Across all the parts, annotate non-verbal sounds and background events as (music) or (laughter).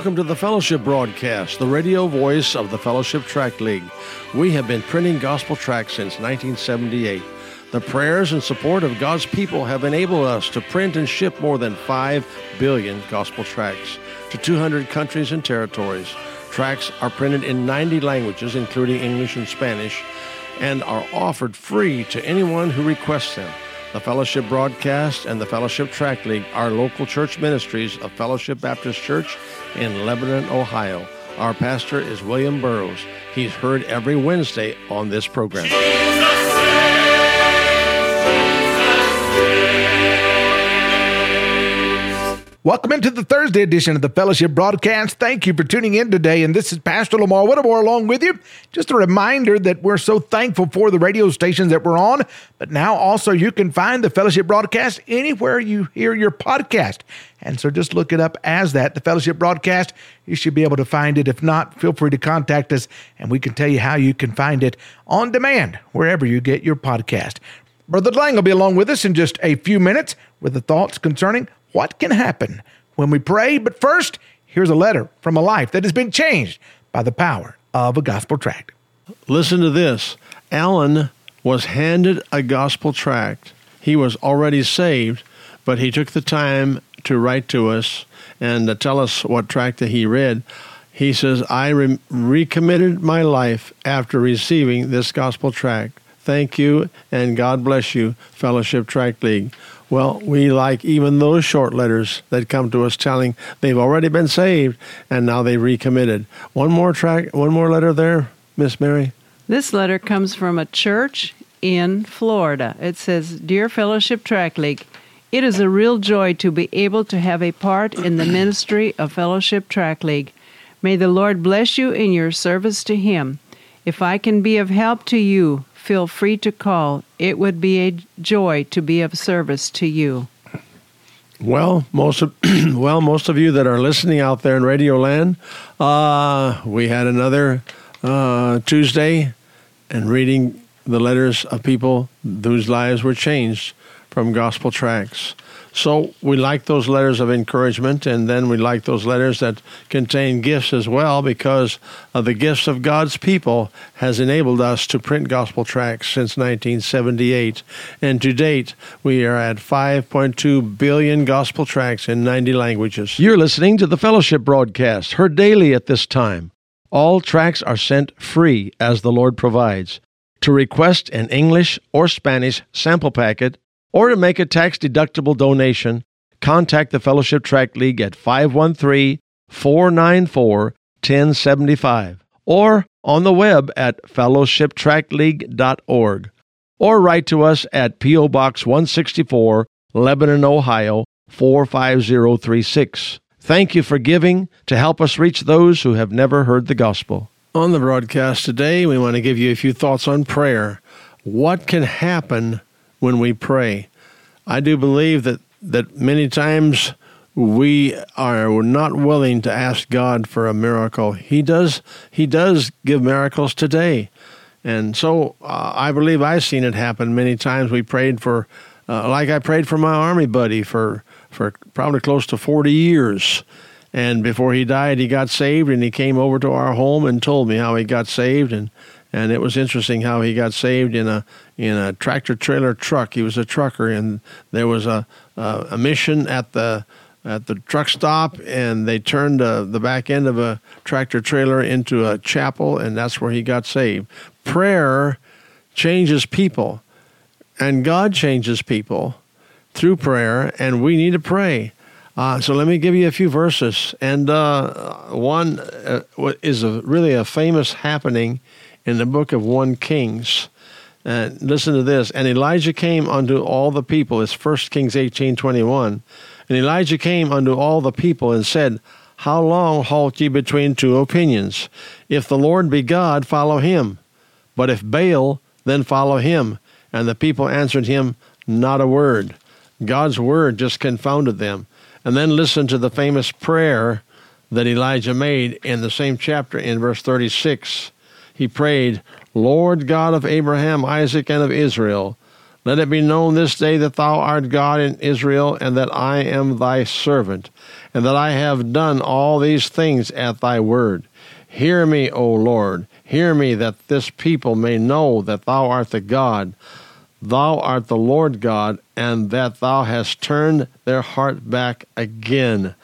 welcome to the Fellowship Broadcast, the radio voice of the Fellowship Tract League. We have been printing gospel tracts since 1978. The prayers and support of God's people have enabled us to print and ship more than 5 billion gospel tracts to 200 countries and territories. Tracts are printed in 90 languages, including English and Spanish, and are offered free to anyone who requests them. The Fellowship Broadcast and the Fellowship Tract League are local church ministries of Fellowship Baptist Church in Lebanon, Ohio. Our pastor is William Burroughs. He's heard every Wednesday on this program. Welcome into the Thursday edition of the Fellowship Broadcast. Thank you for tuning in today. And this is Pastor Lamar Whittemore along with you. Just a reminder that we're so thankful for the radio stations that we're on, but now also you can find the Fellowship Broadcast anywhere you hear your podcast. And so just look it up as that, the Fellowship Broadcast. You should be able to find it. If not, feel free to contact us and we can tell you how you can find it on demand wherever you get your podcast. Brother Lang will be along with us in just a few minutes with the thoughts concerning what can happen when we pray. But first, here's a letter from a life that has been changed by the power of a gospel tract. Listen to this Alan was handed a gospel tract. He was already saved, but he took the time to write to us and to tell us what tract that he read. He says, I re- recommitted my life after receiving this gospel tract. Thank you, and God bless you, Fellowship Tract League. Well, we like even those short letters that come to us telling they've already been saved and now they recommitted. One more tract, one more letter there, Miss Mary. This letter comes from a church in Florida. It says, "Dear Fellowship Tract League, it is a real joy to be able to have a part in the ministry of Fellowship Tract League. May the Lord bless you in your service to Him. If I can be of help to you, feel free to call. It would be a joy to be of service to you. Well, most of (clears throat) well, most of you that are listening out there in Radio Land, uh, we had another uh, Tuesday, and reading the letters of people whose lives were changed from gospel tracts. So we like those letters of encouragement, and then we like those letters that contain gifts as well, because of the gifts of God's people has enabled us to print gospel tracts since 1978. And to date, we are at 5.2 billion gospel tracts in 90 languages. You're listening to the Fellowship broadcast, heard daily at this time. All tracts are sent free as the Lord provides. To request an English or Spanish sample packet, or to make a tax deductible donation, contact the Fellowship Tract League at 513 494 1075 or on the web at fellowshiptractleague.org or write to us at P.O. Box 164, Lebanon, Ohio 45036. Thank you for giving to help us reach those who have never heard the gospel. On the broadcast today, we want to give you a few thoughts on prayer. What can happen when we pray. I do believe that, that many times we are not willing to ask God for a miracle. He does he does give miracles today. And so uh, I believe I've seen it happen many times. We prayed for, uh, like I prayed for my army buddy for, for probably close to 40 years. And before he died, he got saved and he came over to our home and told me how he got saved. And and it was interesting how he got saved in a in a tractor trailer truck. He was a trucker, and there was a a, a mission at the at the truck stop, and they turned the back end of a tractor trailer into a chapel, and that's where he got saved. Prayer changes people, and God changes people through prayer, and we need to pray. Uh, so let me give you a few verses, and uh, one uh, is a, really a famous happening in the book of 1 Kings. Uh, listen to this. And Elijah came unto all the people. It's 1 Kings 18 21. And Elijah came unto all the people and said, How long halt ye between two opinions? If the Lord be God, follow him. But if Baal, then follow him. And the people answered him, Not a word. God's word just confounded them. And then listen to the famous prayer that Elijah made in the same chapter in verse 36 he prayed, Lord God of Abraham, Isaac, and of Israel, Let it be known this day that thou art God in Israel, and that I am thy servant, and that I have done all these things at thy word. Hear me, O Lord, hear me, that this people may know that thou art the God. Thou art the Lord God, and that thou hast turned their heart back again.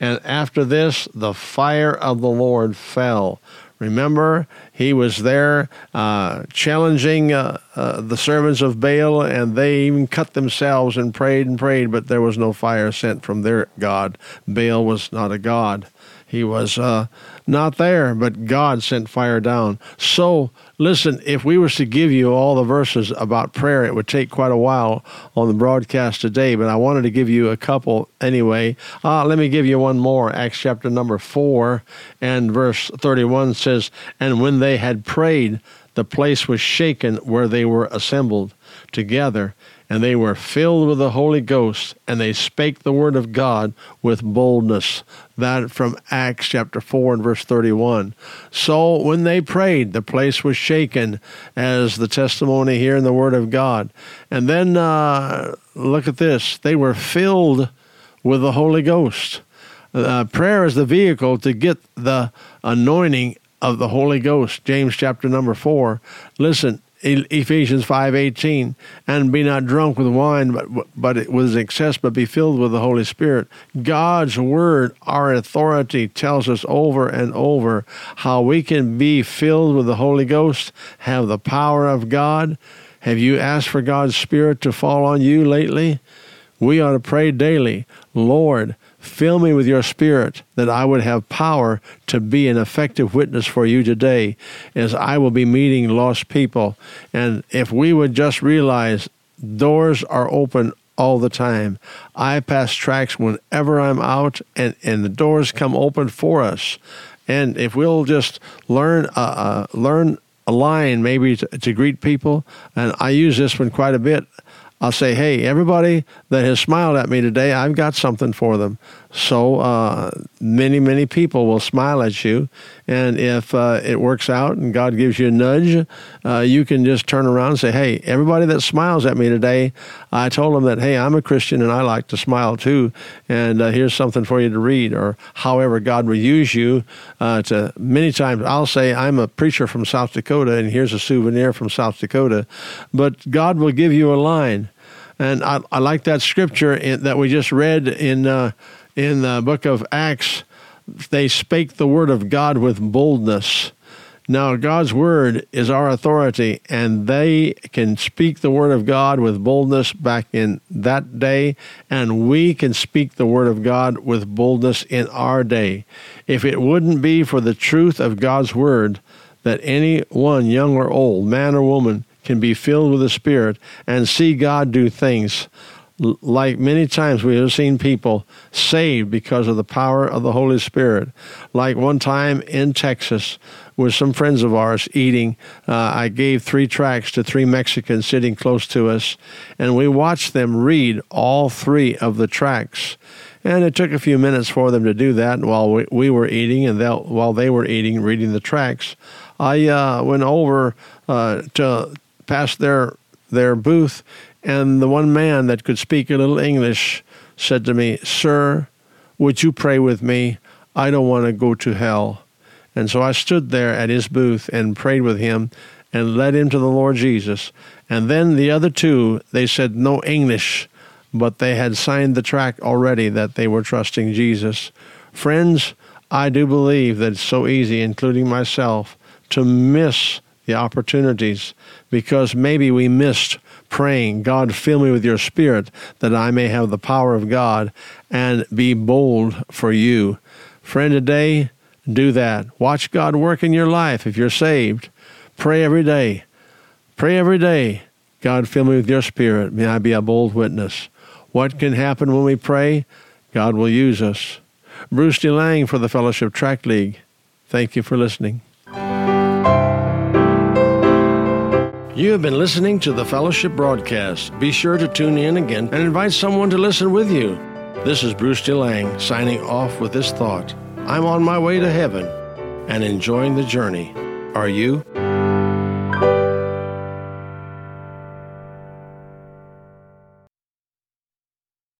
And after this, the fire of the Lord fell. Remember, he was there uh, challenging uh, uh, the servants of Baal, and they even cut themselves and prayed and prayed, but there was no fire sent from their God. Baal was not a God. He was uh, not there, but God sent fire down. So, listen, if we was to give you all the verses about prayer, it would take quite a while on the broadcast today, but I wanted to give you a couple anyway. Uh, let me give you one more. Acts chapter number 4 and verse 31 says, And when they had prayed, the place was shaken where they were assembled together and they were filled with the Holy Ghost, and they spake the word of God with boldness. That from Acts chapter 4 and verse 31. So when they prayed, the place was shaken, as the testimony here in the word of God. And then uh, look at this they were filled with the Holy Ghost. Uh, prayer is the vehicle to get the anointing of the Holy Ghost. James chapter number 4. Listen, Ephesians 5:18 and be not drunk with wine but but with excess but be filled with the Holy Spirit. God's word our authority tells us over and over how we can be filled with the Holy Ghost, have the power of God. Have you asked for God's spirit to fall on you lately? We ought to pray daily, Lord, Fill me with your spirit that I would have power to be an effective witness for you today as I will be meeting lost people. And if we would just realize doors are open all the time. I pass tracts whenever I'm out, and, and the doors come open for us. And if we'll just learn, uh, uh, learn a line maybe to, to greet people, and I use this one quite a bit. I'll say, hey, everybody that has smiled at me today, I've got something for them. So uh, many, many people will smile at you. And if uh, it works out and God gives you a nudge, uh, you can just turn around and say, hey, everybody that smiles at me today, I told them that, hey, I'm a Christian and I like to smile too. And uh, here's something for you to read. Or however God will use you uh, to, many times I'll say, I'm a preacher from South Dakota and here's a souvenir from South Dakota. But God will give you a line. And I, I like that scripture in, that we just read in uh, in the book of Acts. They spake the word of God with boldness. Now, God's word is our authority, and they can speak the word of God with boldness back in that day, and we can speak the word of God with boldness in our day. If it wouldn't be for the truth of God's word, that any one, young or old, man or woman, can be filled with the Spirit and see God do things. Like many times we have seen people saved because of the power of the Holy Spirit. Like one time in Texas with some friends of ours eating, uh, I gave three tracts to three Mexicans sitting close to us, and we watched them read all three of the tracts. And it took a few minutes for them to do that while we, we were eating, and while they were eating, reading the tracts. I uh, went over uh, to past their their booth, and the one man that could speak a little English said to me, "Sir, would you pray with me? I don't want to go to hell." And so I stood there at his booth and prayed with him and led him to the Lord Jesus. And then the other two, they said no English, but they had signed the tract already that they were trusting Jesus. Friends, I do believe that it's so easy, including myself, to miss the opportunities because maybe we missed praying, God, fill me with your spirit that I may have the power of God and be bold for you. Friend, today, do that. Watch God work in your life if you're saved. Pray every day. Pray every day. God, fill me with your spirit. May I be a bold witness. What can happen when we pray? God will use us. Bruce DeLang for the Fellowship Tract League. Thank you for listening. You have been listening to the Fellowship broadcast. Be sure to tune in again and invite someone to listen with you. This is Bruce DeLang signing off with this thought I'm on my way to heaven and enjoying the journey. Are you?